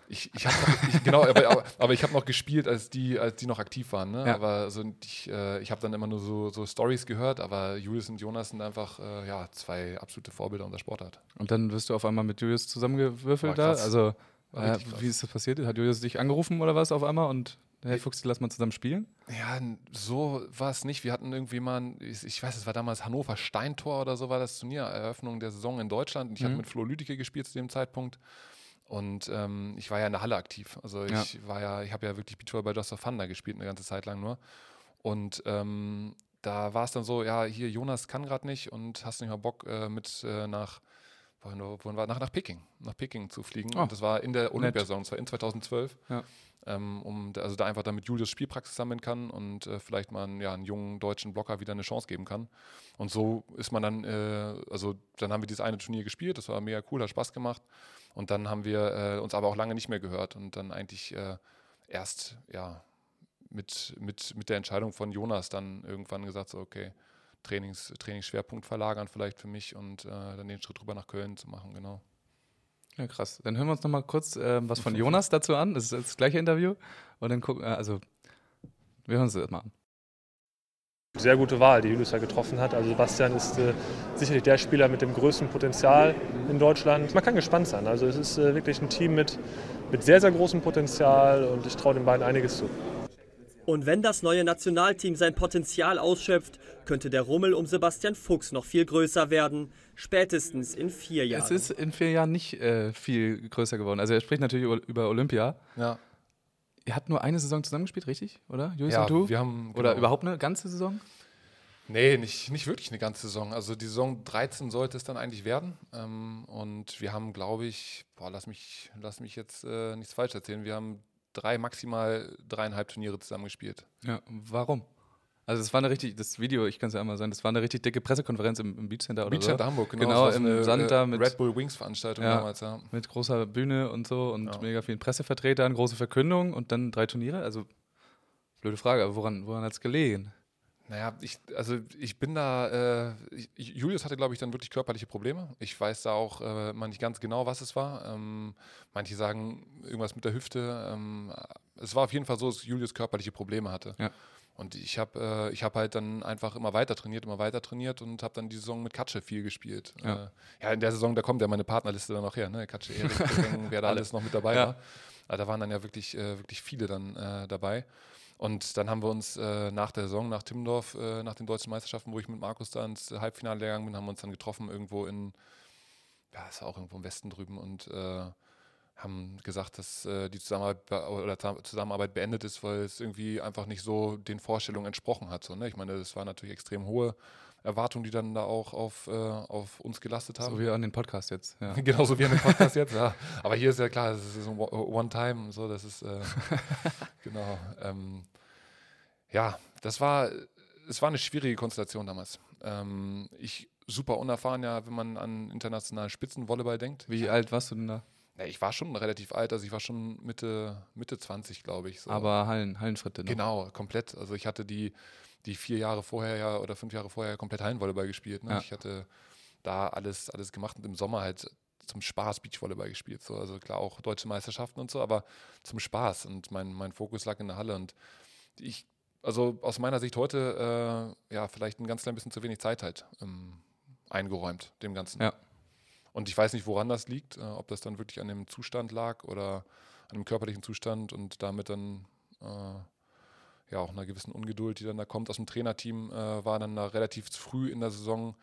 ich, ich habe noch, ich, genau, aber, aber, aber ich habe noch gespielt, als die, als die noch aktiv waren. Ne? Ja. Aber so, ich, äh, ich habe dann immer nur so, so Stories gehört, aber Julius und Jonas sind einfach äh, ja, zwei absolute Vorbilder unserer Sportart. Und dann wirst du auf einmal mit Julius zusammengewürfelt da. Also, äh, wie ist das passiert? Hat Julius dich angerufen oder was auf einmal und hey Fuchs, lass mal zusammen spielen? Ja, so war es nicht. Wir hatten irgendwie mal, ein- ich, ich weiß, es war damals Hannover Steintor oder so war das Turnier, Eröffnung der Saison in Deutschland. Und ich hatte Mhm. mit Flo Lüdecke gespielt zu dem Zeitpunkt. Und ähm, ich war ja in der Halle aktiv. Also Ja. ich war ja, ich habe ja wirklich Beachvolleyball bei Just Fun da gespielt, eine ganze Zeit lang nur. Und ähm, da war es dann so, ja, hier Jonas kann gerade nicht und hast nicht mal Bock äh, mit äh, nach, wohin, war, nach, nach Peking, nach Peking zu fliegen. Oh, und das war in der Olympiasaison, das war in 2012 Ja. ähm, um also da einfach damit Julius Spielpraxis sammeln kann und äh, vielleicht mal einen, ja, einen jungen deutschen Blocker wieder eine Chance geben kann. Und so ist man dann, äh, also dann haben wir dieses eine Turnier gespielt, das war mega cool, hat Spaß gemacht. Und dann haben wir äh, uns aber auch lange nicht mehr gehört und dann eigentlich äh, erst, ja, mit, mit, mit der Entscheidung von Jonas dann irgendwann gesagt, so, okay, Trainings, Trainingsschwerpunkt verlagern vielleicht für mich und äh, dann den Schritt rüber nach Köln zu machen, genau. Ja, krass. Dann hören wir uns noch mal kurz ähm, was von Jonas dazu an. Das ist das gleiche Interview. Und dann gucken, äh, also, wir hören uns das mal an. Sehr gute Wahl, die Julius da getroffen hat. Also Sebastian ist äh, sicherlich der Spieler mit dem größten Potenzial in Deutschland. Man kann gespannt sein. Also es ist äh, wirklich ein Team mit, mit sehr, sehr großem Potenzial und ich traue den beiden einiges zu. Und wenn das neue Nationalteam sein Potenzial ausschöpft, könnte der Rummel um Sebastian Fuchs noch viel größer werden. Spätestens in vier Jahren. Es ist in vier Jahren nicht äh, viel größer geworden. Also, er spricht natürlich über, Olympia. Ja, Ihr habt nur eine Saison zusammengespielt, richtig? Oder? Julius ja und du? wir haben Oder genau. überhaupt eine ganze Saison? Nee, nicht, nicht wirklich eine ganze Saison. Also die Saison 13 sollte es dann eigentlich werden. Ähm, und wir haben, glaube ich, boah, lass mich, lass mich jetzt äh, nichts falsch erzählen. Wir haben drei, maximal dreieinhalb Turniere zusammengespielt. Ja, warum? Also es war eine richtig, das Video, ich kann es ja einmal sagen, das war eine richtig dicke Pressekonferenz im, im Beach Center oder Beach so. Hamburg, genau. Genau, im Sand äh, da mit, Red Bull Wings Veranstaltung Ja. damals, ja. mit großer Bühne und so und Ja. mega vielen Pressevertretern, große Verkündung und dann drei Turniere. Also blöde Frage, aber woran, woran hat es gelegen? Naja, ich, also ich bin da, äh, Julius hatte, glaube ich, dann wirklich körperliche Probleme. Ich weiß da auch äh, mal nicht ganz genau, was es war. Ähm, manche sagen irgendwas mit der Hüfte. Ähm, es war auf jeden Fall so, dass Julius körperliche Probleme hatte. Ja. Und ich habe äh, ich hab halt dann einfach immer weiter trainiert, immer weiter trainiert und habe dann die Saison mit Katsche viel gespielt. Ja. Äh, ja, in der Saison, da kommt ja meine Partnerliste dann noch her, ne? Katsche, Erik, wer da Alle. alles noch mit dabei Ja. war. Aber da waren dann ja wirklich, äh, wirklich viele dann äh, dabei. Und dann haben wir uns äh, nach der Saison, nach Timmendorf, äh, nach den deutschen Meisterschaften, wo ich mit Markus da ins Halbfinale gegangen bin, haben wir uns dann getroffen irgendwo in, ja, es war auch irgendwo im Westen drüben und äh, haben gesagt, dass äh, die Zusammenarbeit, be- oder Zusammenarbeit beendet ist, weil es irgendwie einfach nicht so den Vorstellungen entsprochen hat. So, ne? Ich meine, das waren natürlich extrem hohe Erwartungen, die dann da auch auf, äh, auf uns gelastet haben. So wie an den Podcast jetzt. Ja. Genauso wie an dem Podcast jetzt, ja. Aber hier ist ja klar, das ist ein One- One-Time, so, das ist, äh, genau. Ähm, ja, das war, es war eine schwierige Konstellation damals. Ähm, ich, super unerfahren, ja, wenn man an internationalen Spitzenvolleyball denkt. Wie alt warst du denn da? Ja, ich war schon relativ alt, also ich war schon Mitte, Mitte 20, glaube ich. So. Aber Hallen, Hallenschritte noch. Genau, komplett. Also ich hatte die, die vier Jahre vorher ja oder fünf Jahre vorher komplett Hallenvolleyball gespielt. Ne? Ja. Ich hatte da alles, alles gemacht und im Sommer halt zum Spaß Beachvolleyball gespielt. So. Also klar auch deutsche Meisterschaften und so, aber zum Spaß. Und mein, mein Fokus lag in der Halle. Und ich, also aus meiner Sicht heute, äh, ja, vielleicht ein ganz klein bisschen zu wenig Zeit halt ähm, eingeräumt, dem Ganzen. Ja. Und ich weiß nicht, woran das liegt, äh, ob das dann wirklich an dem Zustand lag oder an dem körperlichen Zustand und damit dann äh, ja, auch einer gewissen Ungeduld, die dann da kommt aus dem Trainerteam, äh, war dann da relativ früh in der Saison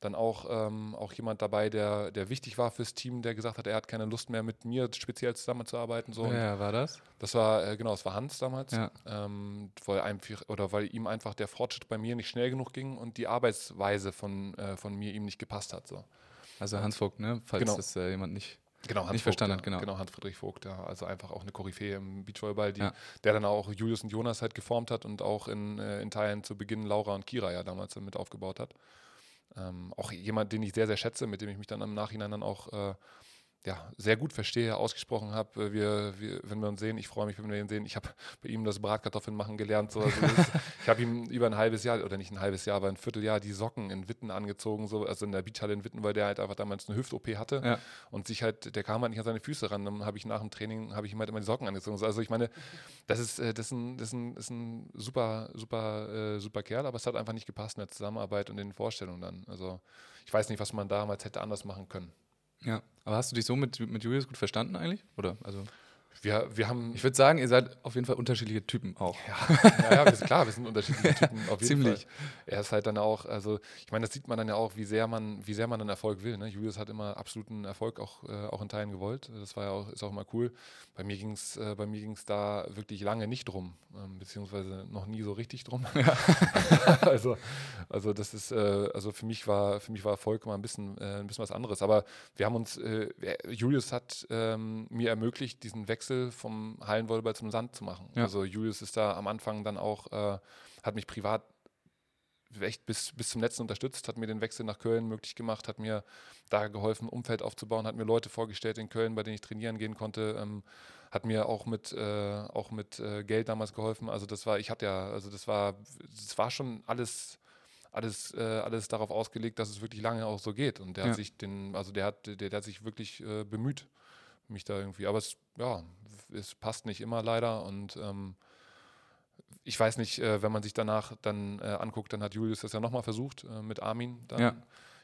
dann auch, ähm, auch jemand dabei, der, der wichtig war fürs Team, der gesagt hat, er hat keine Lust mehr mit mir speziell zusammenzuarbeiten. So. Ja, war das? Das war, äh, genau, es war Hans damals, Ja. ähm, weil, einfach, oder weil ihm einfach der Fortschritt bei mir nicht schnell genug ging und die Arbeitsweise von, äh, von mir ihm nicht gepasst hat. So. Also Hans Vogt, ne? Falls Genau. das äh, jemand nicht. Genau, Hans Nicht verstanden ja. hat, genau. Genau, Hans-Friedrich Vogt, ja. Also einfach auch eine Koryphäe im Beachvolleyball, die, Ja. der dann auch Julius und Jonas halt geformt hat und auch in, äh, in Teilen zu Beginn Laura und Kira ja damals mit aufgebaut hat. Ähm, auch jemand, den ich sehr, sehr schätze, mit dem ich mich dann im Nachhinein dann auch äh, ja, sehr gut verstehe, ausgesprochen habe. Äh, Wir, wir, wenn wir uns sehen, ich freue mich, wenn wir ihn sehen. Ich habe bei ihm das Bratkartoffeln machen gelernt. So. Also das ich habe ihm über ein halbes Jahr, oder nicht ein halbes Jahr, aber ein Vierteljahr die Socken in Witten angezogen, so, also in der Beachhalle in Witten, weil der halt einfach damals eine Hüft-OP hatte Ja. und sich halt, der kam halt nicht an seine Füße ran. Dann habe ich nach dem Training, habe ich ihm halt immer die Socken angezogen. So, Also ich meine, das ist, äh, das ist, ein, das ist, ein, ist ein super, super, äh, super Kerl, aber es hat einfach nicht gepasst in der Zusammenarbeit und in den Vorstellungen dann. Also ich weiß nicht, was man damals hätte anders machen können. Ja. Aber hast du dich so mit, mit Julius gut verstanden eigentlich? Oder? Also, Wir, wir haben. ich würde sagen, ihr seid auf jeden Fall unterschiedliche Typen auch. ja, ja, wir sind, klar, wir sind unterschiedliche Typen auf jeden Ziemlich. Fall. Er ist halt dann auch, also ich meine, das sieht man dann ja auch, wie sehr man, wie sehr man einen Erfolg will. Ne? Julius hat immer absoluten Erfolg auch, äh, auch in Teilen gewollt. Das war ja auch, ist auch immer cool. Bei mir ging es äh, bei mir ging's da wirklich lange nicht drum, ähm, beziehungsweise noch nie so richtig drum. also, also das ist, äh, also für mich war, für mich war Erfolg mal ein bisschen, äh, ein bisschen was anderes. Aber wir haben uns, äh, Julius hat ähm, mir ermöglicht, diesen Wechsel vom Hallenvolleyball zum Sand zu machen. Ja. Also Julius ist da am Anfang dann auch, äh, hat mich privat echt bis, bis zum letzten unterstützt, hat mir den Wechsel nach Köln möglich gemacht, hat mir da geholfen, Umfeld aufzubauen, hat mir Leute vorgestellt in Köln, bei denen ich trainieren gehen konnte, ähm, hat mir auch mit, äh, auch mit äh, Geld damals geholfen. Also das war, ich hatte ja, also das war, das war schon alles, alles, äh, alles darauf ausgelegt, dass es wirklich lange auch so geht. Und der Ja. hat sich den, also der hat, der, der hat sich wirklich äh, bemüht, mich da irgendwie. Aber es, ja, es passt nicht immer leider und ähm, ich weiß nicht, äh, wenn man sich danach dann äh, anguckt, dann hat Julius das ja nochmal versucht äh, mit Armin. Dann. Ja.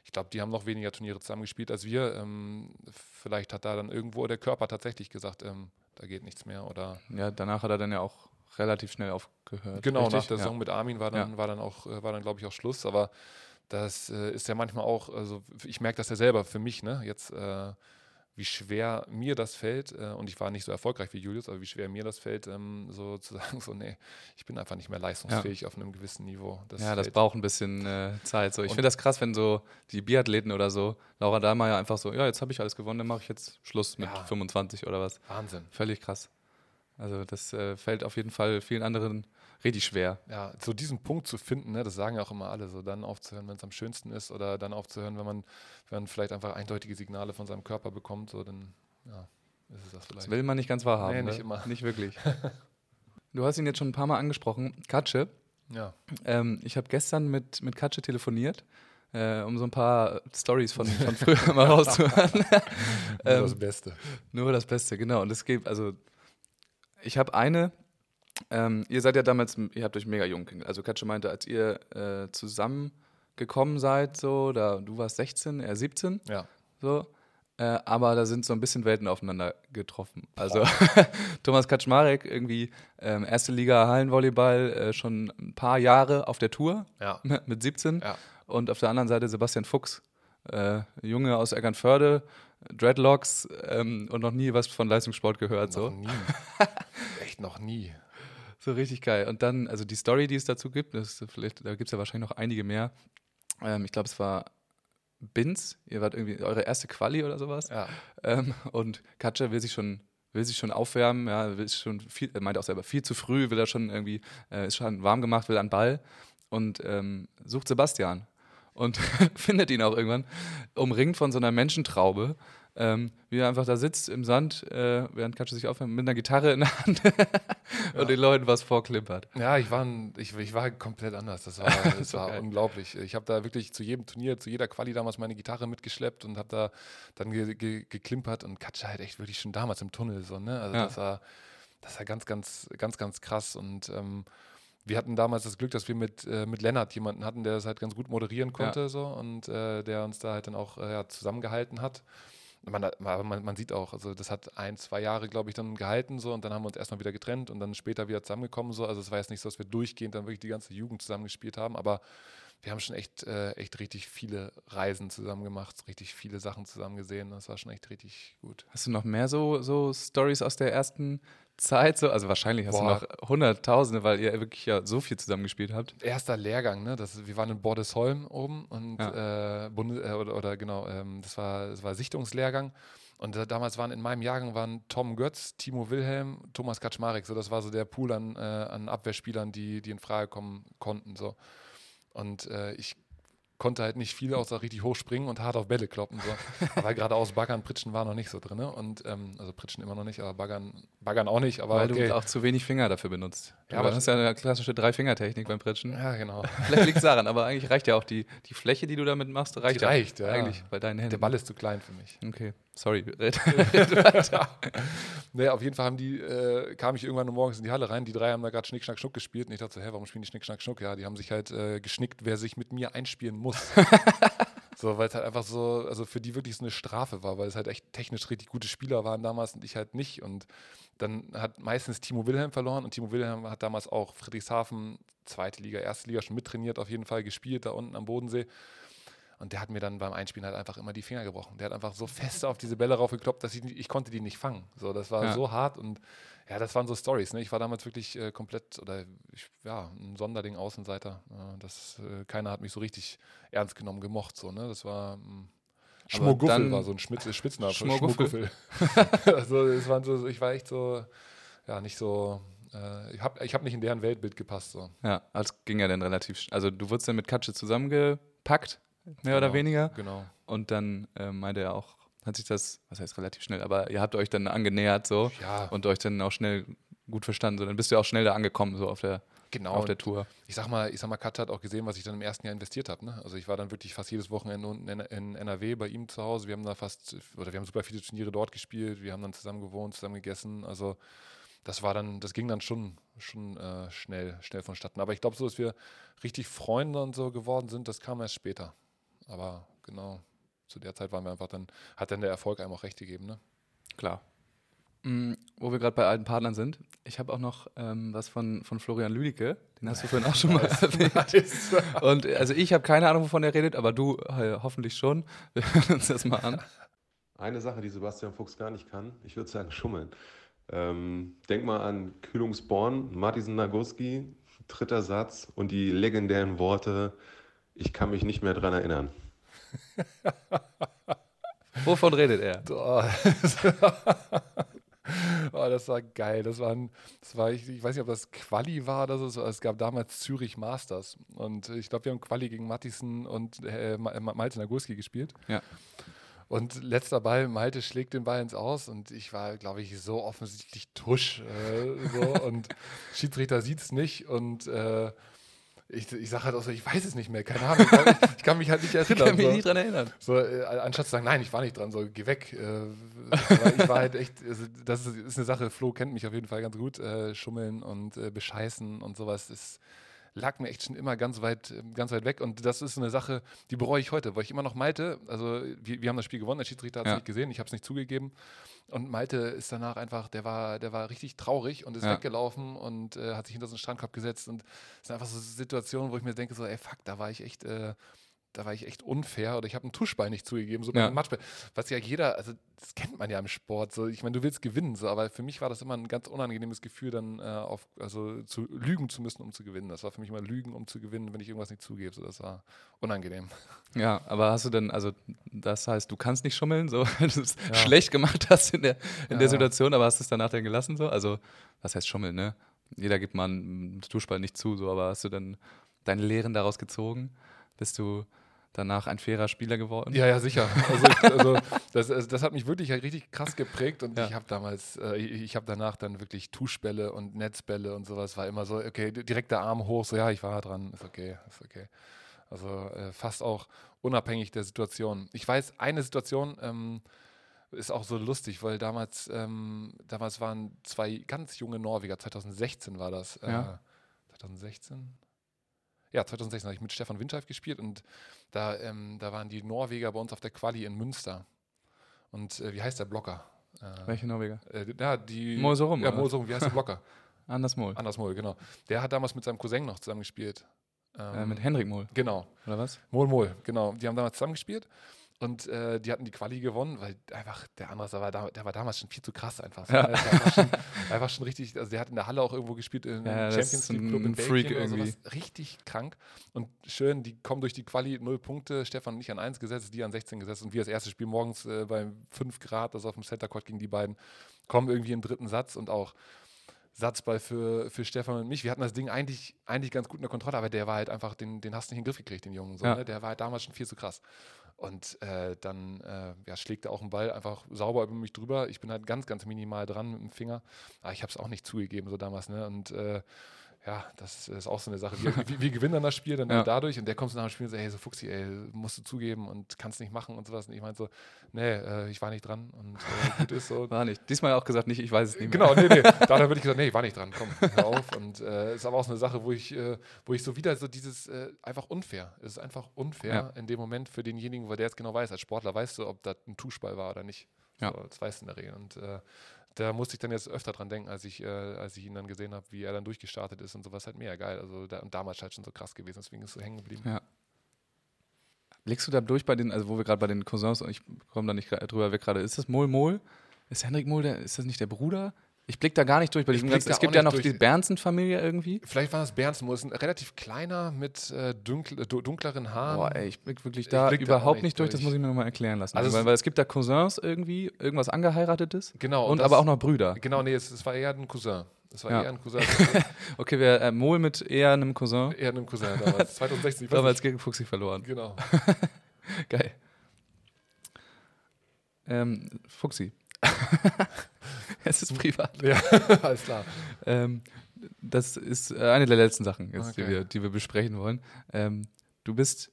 Ich glaube, die haben noch weniger Turniere zusammen gespielt als wir. Ähm, vielleicht hat da dann irgendwo der Körper tatsächlich gesagt, ähm, da geht nichts mehr. Oder Ja, danach hat er dann ja auch relativ schnell aufgehört. genau, richtig? nach der ja. Saison mit Armin war dann, war dann auch, äh, war dann, glaube ich, auch Schluss. Aber das äh, ist ja manchmal auch, also ich merke das ja selber für mich, ne? Jetzt, äh, wie schwer mir das fällt, äh, und ich war nicht so erfolgreich wie Julius, aber wie schwer mir das fällt, ähm, so zu sagen, so, nee, ich bin einfach nicht mehr leistungsfähig auf einem gewissen Niveau. Das Ja, das fällt- braucht ein bisschen äh, Zeit. So. Ich finde das krass, wenn so die Biathleten oder so, Laura Dahlmeier einfach so, ja, jetzt habe ich alles gewonnen, dann mache ich jetzt Schluss mit Ja. 25 oder was. Wahnsinn. Völlig krass. Also das äh, fällt auf jeden Fall vielen anderen richtig schwer. Ja, so diesen Punkt zu finden, ne, das sagen ja auch immer alle, so dann aufzuhören, wenn es am schönsten ist oder dann aufzuhören, wenn man, wenn man vielleicht einfach eindeutige Signale von seinem Körper bekommt, so dann ja, ist es das Das vielleicht. will man nicht ganz wahrhaben. Nee, ne? nicht immer. Nicht wirklich. du hast ihn jetzt schon ein paar Mal angesprochen, Katsche. Ja, Ähm, ich habe gestern mit, mit Katsche telefoniert, äh, um so ein paar Stories von, von früher mal rauszuhören. nur Ähm, das Beste. Nur das Beste, genau. Und es gibt, also, ich habe eine, ähm, ihr seid ja damals, ihr habt euch mega jung kennengelernt. Also Katsche meinte, als ihr äh, zusammengekommen seid, so, da du warst 16, er 17, Ja, so. Äh, aber da sind so ein bisschen Welten aufeinander getroffen. Also Thomas Kaczmarek, irgendwie ähm, erste Liga Hallenvolleyball, äh, schon ein paar Jahre auf der Tour ja, mit 17. ja. Und auf der anderen Seite Sebastian Fuchs, äh, Junge aus Eckernförde, Dreadlocks ähm, und noch nie was von Leistungssport gehört. Noch So. nie. Echt noch nie. So richtig geil. Und dann, also die Story, die es dazu gibt, das vielleicht, da gibt es ja wahrscheinlich noch einige mehr. Ähm, ich glaube, es war Binz, ihr wart irgendwie eure erste Quali oder sowas. Ja, Ähm, und Katja will sich schon will sich schon aufwärmen, ja, will schon viel, er meint auch selber, viel zu früh, will er schon irgendwie, äh, ist schon warm gemacht, will an Ball und ähm, sucht Sebastian und findet ihn auch irgendwann, umringt von so einer Menschentraube, ähm, wie er einfach da sitzt im Sand, äh, während Katja sich aufwärmt, mit einer Gitarre in der Hand und den Leuten was vorklimpert. ja ich, war, ich, ich war komplett anders. Das war, das war geil. unglaublich. Ich habe da wirklich zu jedem Turnier, zu jeder Quali damals meine Gitarre mitgeschleppt und habe da dann ge, ge, geklimpert und Katja halt echt wirklich schon damals im Tunnel. So, ne? Also Ja. das war, das war ganz, ganz, ganz, ganz krass. Und ähm, wir hatten damals das Glück, dass wir mit, äh, mit Lennart jemanden hatten, der das halt ganz gut moderieren konnte so, und äh, der uns da halt dann auch äh, ja, zusammengehalten hat. Man, man, man sieht auch, also das hat ein, zwei Jahre, glaube ich, dann gehalten so und dann haben wir uns erstmal wieder getrennt und dann später wieder zusammengekommen so. Also es war jetzt nicht so, dass wir durchgehend dann wirklich die ganze Jugend zusammengespielt haben, aber wir haben schon echt, äh, echt richtig viele Reisen zusammen gemacht, richtig viele Sachen zusammen gesehen. Das war schon echt richtig gut. Hast du noch mehr so, so Stories aus der ersten Zeit? So? Also wahrscheinlich hast Boah. du noch Hunderttausende, weil ihr wirklich ja so viel zusammen gespielt habt. Erster Lehrgang, ne? Das, wir waren in Bordesholm oben und äh, Bunde, äh, oder, oder genau, ähm, das war, das war Sichtungslehrgang. Und äh, damals waren in meinem Jahrgang waren Tom Götz, Timo Wilhelm, Thomas Kaczmarek. So, das war so der Pool an, äh, an Abwehrspielern, die, die in Frage kommen konnten. So. Und äh, ich konnte halt nicht viel außer richtig hoch springen und hart auf Bälle kloppen. So. aber geradeaus Baggern, Pritschen war noch nicht so drin. Und ähm, also Pritschen immer noch nicht, aber Baggern, Baggern auch nicht. Aber weil okay. du auch zu wenig Finger dafür benutzt. Ja, aber- hast ja eine klassische Drei-Finger-Technik beim Pritschen. ja, genau. Vielleicht liegt es daran, aber eigentlich reicht ja auch die, die Fläche, die du damit machst, reicht, Die reicht, ja. eigentlich bei deinen Händen. Der Ball ist zu klein für mich. Okay, sorry. red. Naja, auf jeden Fall haben die, äh, kam ich irgendwann morgens in die Halle rein, die drei haben da gerade Schnick, Schnack, Schnuck gespielt und ich dachte so, hä, warum spielen die Schnick, Schnack, Schnuck? Ja, die haben sich halt äh, geschnickt, wer sich mit mir einspielen muss. so, weil es halt einfach so, also für die wirklich so eine Strafe war, weil es halt echt technisch richtig gute Spieler waren damals und ich halt nicht und dann hat meistens Timo Wilhelm verloren und Timo Wilhelm hat damals auch Friedrichshafen, zweite Liga, erste Liga schon mittrainiert, auf jeden Fall gespielt, da unten am Bodensee. Und der hat mir dann beim Einspielen halt einfach immer die Finger gebrochen. Der hat einfach so fest auf diese Bälle raufgekloppt, dass ich, ich konnte die nicht fangen. So, das war Ja. so hart und ja, das waren so Stories. Ne? Ich war damals wirklich äh, komplett oder ich, ja, ein Sonderding Außenseiter. Äh, das, äh, keiner hat mich so richtig ernst genommen gemocht. So, ne? Das war mm, Schmoguffel dann- war so ein Schmitz, Spitzname. für Schmoguffel. Schmoguffel. also, es waren so, ich war echt so, ja, nicht so, äh, ich habe ich hab nicht in deren Weltbild gepasst. So. ja, das ging ja dann relativ Also du wurdest dann mit Katsche zusammengepackt, mehr oder Genau, weniger. Genau. Und dann äh, meinte er auch, hat sich das, was heißt relativ schnell, aber ihr habt euch dann angenähert so Ja. und euch dann auch schnell gut verstanden. So, dann bist du ja auch schnell da angekommen, so auf der, Genau. auf der Tour. ich sag mal, ich sag mal, Kat hat auch gesehen, was ich dann im ersten Jahr investiert habe. Ne? Also ich war dann wirklich fast jedes Wochenende unten in, in NRW bei ihm zu Hause. Wir haben da fast, oder wir haben super viele Turniere dort gespielt. Wir haben dann zusammen gewohnt, zusammen gegessen. Also das war dann, das ging dann schon, schon äh, schnell, schnell vonstatten. Aber ich glaube so, dass wir richtig Freunde und so geworden sind, das kam erst später. Aber genau, zu der Zeit waren wir einfach dann, hat dann der Erfolg einem auch recht gegeben. Ne? Klar. Mm, wo wir gerade bei alten Partnern sind, ich habe auch noch ähm, was von, von Florian Lüdicke, den hast du vorhin auch schon mal erwähnt. Und also ich habe keine Ahnung, wovon er redet, aber du äh, hoffentlich schon. Wir hören uns das mal an. Eine Sache, die Sebastian Fuchs gar nicht kann, ich würde sagen schummeln. Ähm, denk mal an Kühlungsborn, Martin Nagurski, dritter Satz und die legendären Worte, ich kann mich nicht mehr dran erinnern. Wovon redet er? Oh, das war geil. Das war, ein, das war ich, ich weiß nicht, ob das Quali war oder so. Es gab damals Zürich Masters. Und ich glaube, wir haben Quali gegen Mattison und äh, Ma- Malte Nagurski gespielt. Ja. Und letzter Ball, Malte schlägt den Ball ins Aus und ich war, glaube ich, so offensichtlich tusch. Äh, so, und Schiedsrichter sieht es nicht und äh, ich, ich sage halt auch so, ich weiß es nicht mehr, keine Ahnung. Ich kann, ich kann mich halt nicht Ich erinnern. kann mich so. nicht dran erinnern. So, äh, anstatt zu sagen, nein, ich war nicht dran, so, geh weg. Äh, ich war halt echt, also, das ist, ist eine Sache, Flo kennt mich auf jeden Fall ganz gut. Äh, Schummeln und äh, Bescheißen und sowas ist, lag mir echt schon immer ganz weit, ähm, ganz weit weg. Und das ist eine Sache, die bereue ich heute, weil ich immer noch Malte, also wir, wir haben das Spiel gewonnen, der Schiedsrichter hat es Ja. nicht gesehen, ich habe es nicht zugegeben. Und Malte ist danach einfach, der war, der war richtig traurig und ist Ja. weggelaufen und äh, hat sich hinter so einen Strandkorb gesetzt. Und es sind einfach so Situationen, wo ich mir denke, so, ey, fuck, da war ich echt, äh, da war ich echt unfair oder ich habe einen Tuschball nicht zugegeben, so bei Ja. einem Matchball. Was ja jeder, also das kennt man ja im Sport. So, ich meine, du willst gewinnen, so, aber für mich war das immer ein ganz unangenehmes Gefühl, dann äh, auf, also zu lügen zu müssen, um zu gewinnen. Das war für mich immer Lügen, um zu gewinnen, wenn ich irgendwas nicht zugebe. So, das war unangenehm. Ja, aber hast du denn, also das heißt, du kannst nicht schummeln, so, weil du es schlecht gemacht hast in der, in der Ja. Situation, aber hast du es danach dann gelassen, so? Also, was heißt schummeln, ne? Jeder gibt mal einen Duschball nicht zu, so, aber hast du dann deine Lehren daraus gezogen? Bist du danach ein fairer Spieler geworden? Ja, ja, sicher. Also, ich, also das, also das hat mich wirklich halt richtig krass geprägt und Ja. ich habe damals, äh, ich, ich habe danach dann wirklich Tuschbälle und Netzbälle und sowas, war immer so, okay, direkt der Arm hoch, so ja, ich war dran, ist okay, ist okay. Also äh, fast auch unabhängig der Situation. Ich weiß, eine Situation ähm, ist auch so lustig, weil damals, ähm, damals waren zwei ganz junge Norweger, 2016 war das. Äh, Ja. 2016? Ja, 2016 habe ich mit Stefan Windscheif gespielt und da, ähm, da waren die Norweger bei uns auf der Quali in Münster. Und äh, wie heißt der Blocker? Welche Norweger? Äh, ja, die. Mol Sorum, Ja, oder? Mol Sorum, wie heißt der Blocker? Anders Mohl. Anders Mol, genau. Der hat damals mit seinem Cousin noch zusammen gespielt. Äh, Ähm, mit Henrik Mohl, Genau. oder was? Mol Mol, genau. Die haben damals zusammen gespielt und äh, die hatten die Quali gewonnen, weil einfach der andere, der war, da, der war damals schon viel zu krass einfach. Ja. Einfach schon, einfach schon richtig, also der hat in der Halle auch irgendwo gespielt, in Ja, Champions League Club in Freak Belgien oder irgendwie. sowas. Richtig krank und schön, die kommen durch die Quali, null Punkte, Stefan und ich an 1 gesetzt, die an 16 gesetzt und wir das erste Spiel morgens äh, bei 5 Grad, also auf dem Center Court gegen die beiden, kommen irgendwie im dritten Satz und auch Satzball für, für Stefan und mich. Wir hatten das Ding eigentlich, eigentlich ganz gut in der Kontrolle, aber der war halt einfach, den, den hast du nicht in den Griff gekriegt, den Jungen. So, Ja. ne? Der war halt damals schon viel zu krass. Und äh, dann äh, ja, schlägt er auch einen Ball einfach sauber über mich drüber. Ich bin halt ganz, ganz minimal dran mit dem Finger. Aber ich habe es auch nicht zugegeben, so damals. Ne? Und äh, ja, das ist auch so eine Sache. Wir, wir, wir gewinnen dann das Spiel dann Ja. dadurch und der kommt so nach dem Spiel und sagt, hey, so Fuchsi, ey, musst du zugeben und kannst nicht machen und sowas. Und ich meinte so, nee, äh, ich war nicht dran und äh, gut ist so. War nicht. Diesmal auch gesagt nicht, ich weiß es nicht mehr. Genau, nee, nee. Da habe ich gesagt, nee, war nicht dran, komm, hör auf. Und äh, ist aber auch so eine Sache, wo ich, äh, wo ich so wieder so dieses, äh, einfach unfair. Es ist einfach unfair Ja. in dem Moment für denjenigen, weil der jetzt genau weiß, als Sportler weißt du, ob das ein Tuschball war oder nicht. Ja. So, das weißt du in der Regel. Und äh, da musste ich dann jetzt öfter dran denken, als ich, äh, als ich ihn dann gesehen habe, wie er dann durchgestartet ist und sowas halt mega geil. Also da, damals halt schon so krass gewesen, deswegen ist es so hängen geblieben. Ja. Blickst du da durch bei den, also wo wir gerade bei den Cousins, ich komme da nicht drüber weg gerade, ist das Mol Mol? Ist Henrik Mol, der, ist das nicht der Bruder? Ich blick da gar nicht durch bei Ich diesem ganzen, da es gibt ja noch die durch. Bernsen-Familie irgendwie. Vielleicht war das Bernsen, ist ein relativ kleiner mit äh, dunkl, du- dunkleren Haaren. Boah, ey, ich blick wirklich Ich da blick da überhaupt nicht nicht durch, das durch. muss ich mir nochmal erklären lassen. Also es weil, weil es gibt da Cousins irgendwie, irgendwas angeheiratetes Genau. und das- aber auch noch Brüder. Genau, nee, es, es war eher ein Cousin. Es war Ja. eher ein Cousin. Okay, wer äh, Mol mit eher einem Cousin, eher ein Cousin damals. 2016. Ich weiß damals gegen Fuchsi verloren. Genau. Geil. Ähm, Fuchsi. es ist privat. Ja, alles klar. Ähm, das ist äh, eine der letzten Sachen, jetzt, die, Okay. wir, die wir besprechen wollen. Ähm, du bist,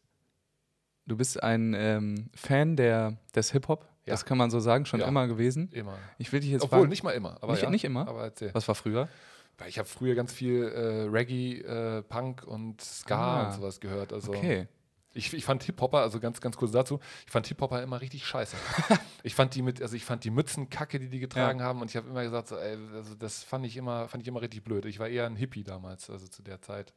du bist ein ähm, Fan der, des Hip-Hop, Ja. das kann man so sagen, schon Ja. immer gewesen. Immer. Ich will dich jetzt Obwohl, fragen, nicht mal immer. Aber Nicht- ja. nicht immer? Aber erzähl. was war früher? Weil ich habe früher ganz viel äh, Reggae, äh, Punk und Ska Ah. und sowas gehört. Also Okay. Ich, ich fand Hip-Hopper, also ganz, ganz kurz dazu, ich fand Hip-Hopper immer richtig scheiße. ich fand die mit, also ich fand die Mützen kacke, die die getragen haben und ich habe immer gesagt, so, ey, also das fand ich immer, fand ich immer richtig blöd. Ich war eher ein Hippie damals, also zu der Zeit.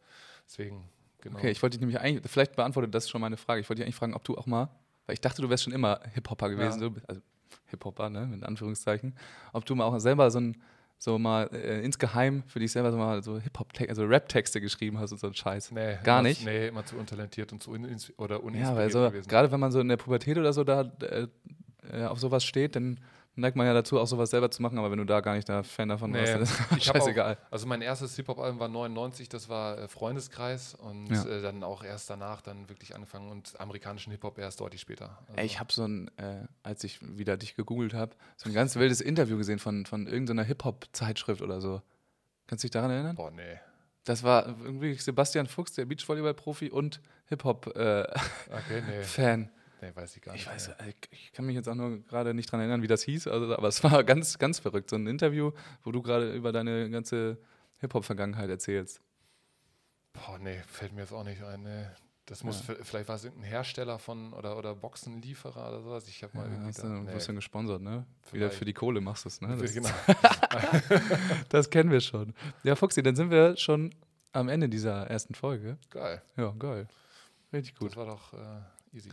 Deswegen, genau. Okay, ich wollte dich nämlich eigentlich, vielleicht beantwortet das schon meine Frage. Ich wollte dich eigentlich fragen, ob du auch mal, weil ich dachte, du wärst schon immer Hip-Hopper gewesen, Ja. so, also Hip-Hopper, ne, mit Anführungszeichen. Ob du mal auch selber so ein, so mal äh, insgeheim für dich selber so mal so Hip-Hop, also Rap-Texte geschrieben hast und so ein Scheiß. Nee, Gar nicht? Nee, immer zu untalentiert und zu un oder Ja, uninspiriert weil so, gerade wenn man so in der Pubertät oder so da äh, äh, auf sowas steht, dann neigt man ja dazu, auch sowas selber zu machen, aber wenn du da gar nicht der Fan davon Nee, warst, dann ist ich scheißegal. Auch, also mein erstes Hip-Hop-Album war 99, das war äh, Freundeskreis und Ja. äh, dann auch erst danach dann wirklich angefangen und amerikanischen Hip-Hop erst deutlich später. Also, Ey, ich habe so ein, äh, als ich wieder dich gegoogelt habe, so ein ganz wildes Interview gesehen von, von irgendeiner Hip-Hop-Zeitschrift oder so. Kannst du dich daran erinnern? Boah, nee. Das war irgendwie Sebastian Fuchs, der Beachvolleyball-Profi und Hip-Hop-Fan. Okay, nee. Nee, weiß ich gar nicht. ich weiß, äh, ich kann mich jetzt auch nur gerade nicht dran erinnern, wie das hieß, also, aber es war ganz, ganz verrückt. So ein Interview, wo du gerade über deine ganze Hip-Hop-Vergangenheit erzählst. Boah, nee, fällt mir jetzt auch nicht ein. Nee. Das muss, vi- vielleicht war es irgendein Hersteller von oder, oder Boxenlieferer oder sowas. Ich habe mal Ja, irgendwie hast da, du, nee. wirst dann gesponsert, ne? Wieder Vielleicht. für die Kohle machst du es, ne? Das, genau. das kennen wir schon. Ja, Fuchsi, dann sind wir schon am Ende dieser ersten Folge. Geil. Ja, geil. Richtig gut. Das war doch äh, easy.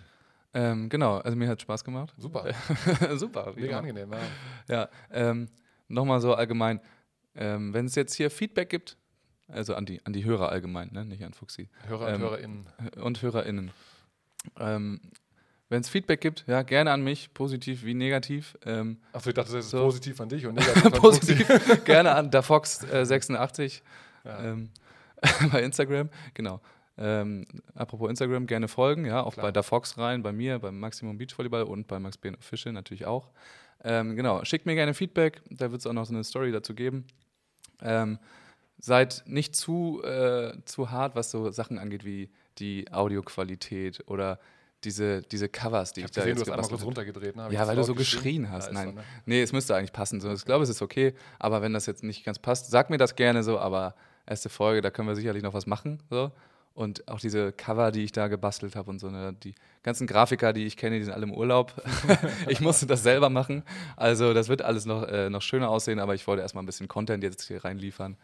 Ähm, genau, also mir hat Spaß gemacht. Super. Super. Mega angenehm, ja. Ja, ähm, nochmal so allgemein. Ähm, Wenn es jetzt hier Feedback gibt, also an die, an die Hörer allgemein, ne? nicht an Fuchsi, Hörer und Ähm, HörerInnen. und HörerInnen. Ähm, Wenn es Feedback gibt, ja, gerne an mich, positiv wie negativ. Ähm, Achso, ich dachte, das ist So. positiv an dich und negativ an positiv gerne an dafox86 Ja. ähm, bei Instagram, genau. Ähm, apropos Instagram, gerne folgen, ja, auch Klar. bei Dafox rein, bei mir, beim Maximum Beachvolleyball und bei Max Behen Official natürlich auch. Ähm, genau, schickt mir gerne Feedback, da wird es auch noch so eine Story dazu geben. Ähm, seid nicht zu, äh, zu hart, was so Sachen angeht wie die Audioqualität oder diese, diese Covers, die Ich ich, da gesehen, du jetzt hast einmal kurz habe. runtergedreht. Ne? Ja, weil du so geschrien hast. Ja, Nein. so, ne? Nee, es müsste eigentlich passen. So, ich glaube, es ist okay. Aber wenn das jetzt nicht ganz passt, sag mir das gerne so. Aber erste Folge, da können wir sicherlich noch was machen. So. Und auch diese Cover, die ich da gebastelt habe und so, ne, die ganzen Grafiker, die ich kenne, die sind alle im Urlaub. ich musste das selber machen. Also das wird alles noch, äh, noch schöner aussehen, aber ich wollte erstmal ein bisschen Content jetzt hier reinliefern.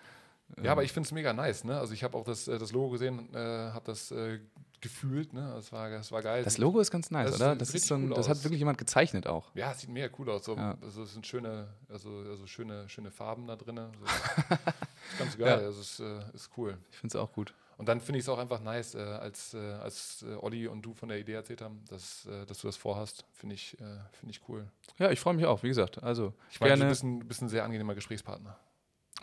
Ja, aber ich finde es mega nice. Ne? Also ich habe auch das, äh, das Logo gesehen, äh, habe das äh, gefühlt. Ne? Das, war, das war geil. Das Logo ist ganz nice, Das oder? Das, ist so ein, cool das hat wirklich jemand gezeichnet auch. Ja, es sieht mega cool aus. So, Ja. Also es sind schöne, also, also schöne, schöne Farben da drin. So. ist ganz geil. Ja. Also es äh, ist cool. Ich finde es auch gut. Und dann finde ich es auch einfach nice, äh, als, äh, als äh, Olli und du von der Idee erzählt haben, dass, äh, dass du das vorhast. Finde ich, äh, finde ich cool. Ja, ich freue mich auch, wie gesagt. Also, Ich meine, du bist ein, bist ein sehr angenehmer Gesprächspartner.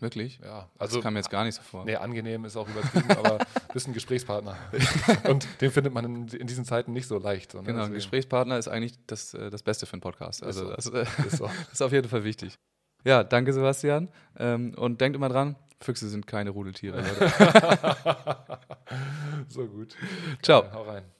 Wirklich? Ja, Also, das kam mir jetzt gar nicht so vor. Nee, angenehm ist auch übertrieben, aber du bist ein Gesprächspartner. Und den findet man in, in diesen Zeiten nicht so leicht. So, ne? Genau, ein Gesprächspartner ist eigentlich das, äh, das Beste für einen Podcast. Also, so. das, Ist so. das ist auf jeden Fall wichtig. Ja, danke, Sebastian. Ähm, und denkt immer dran, Füchse sind keine Rudeltiere. Leute. so gut. Ciao. Hau rein.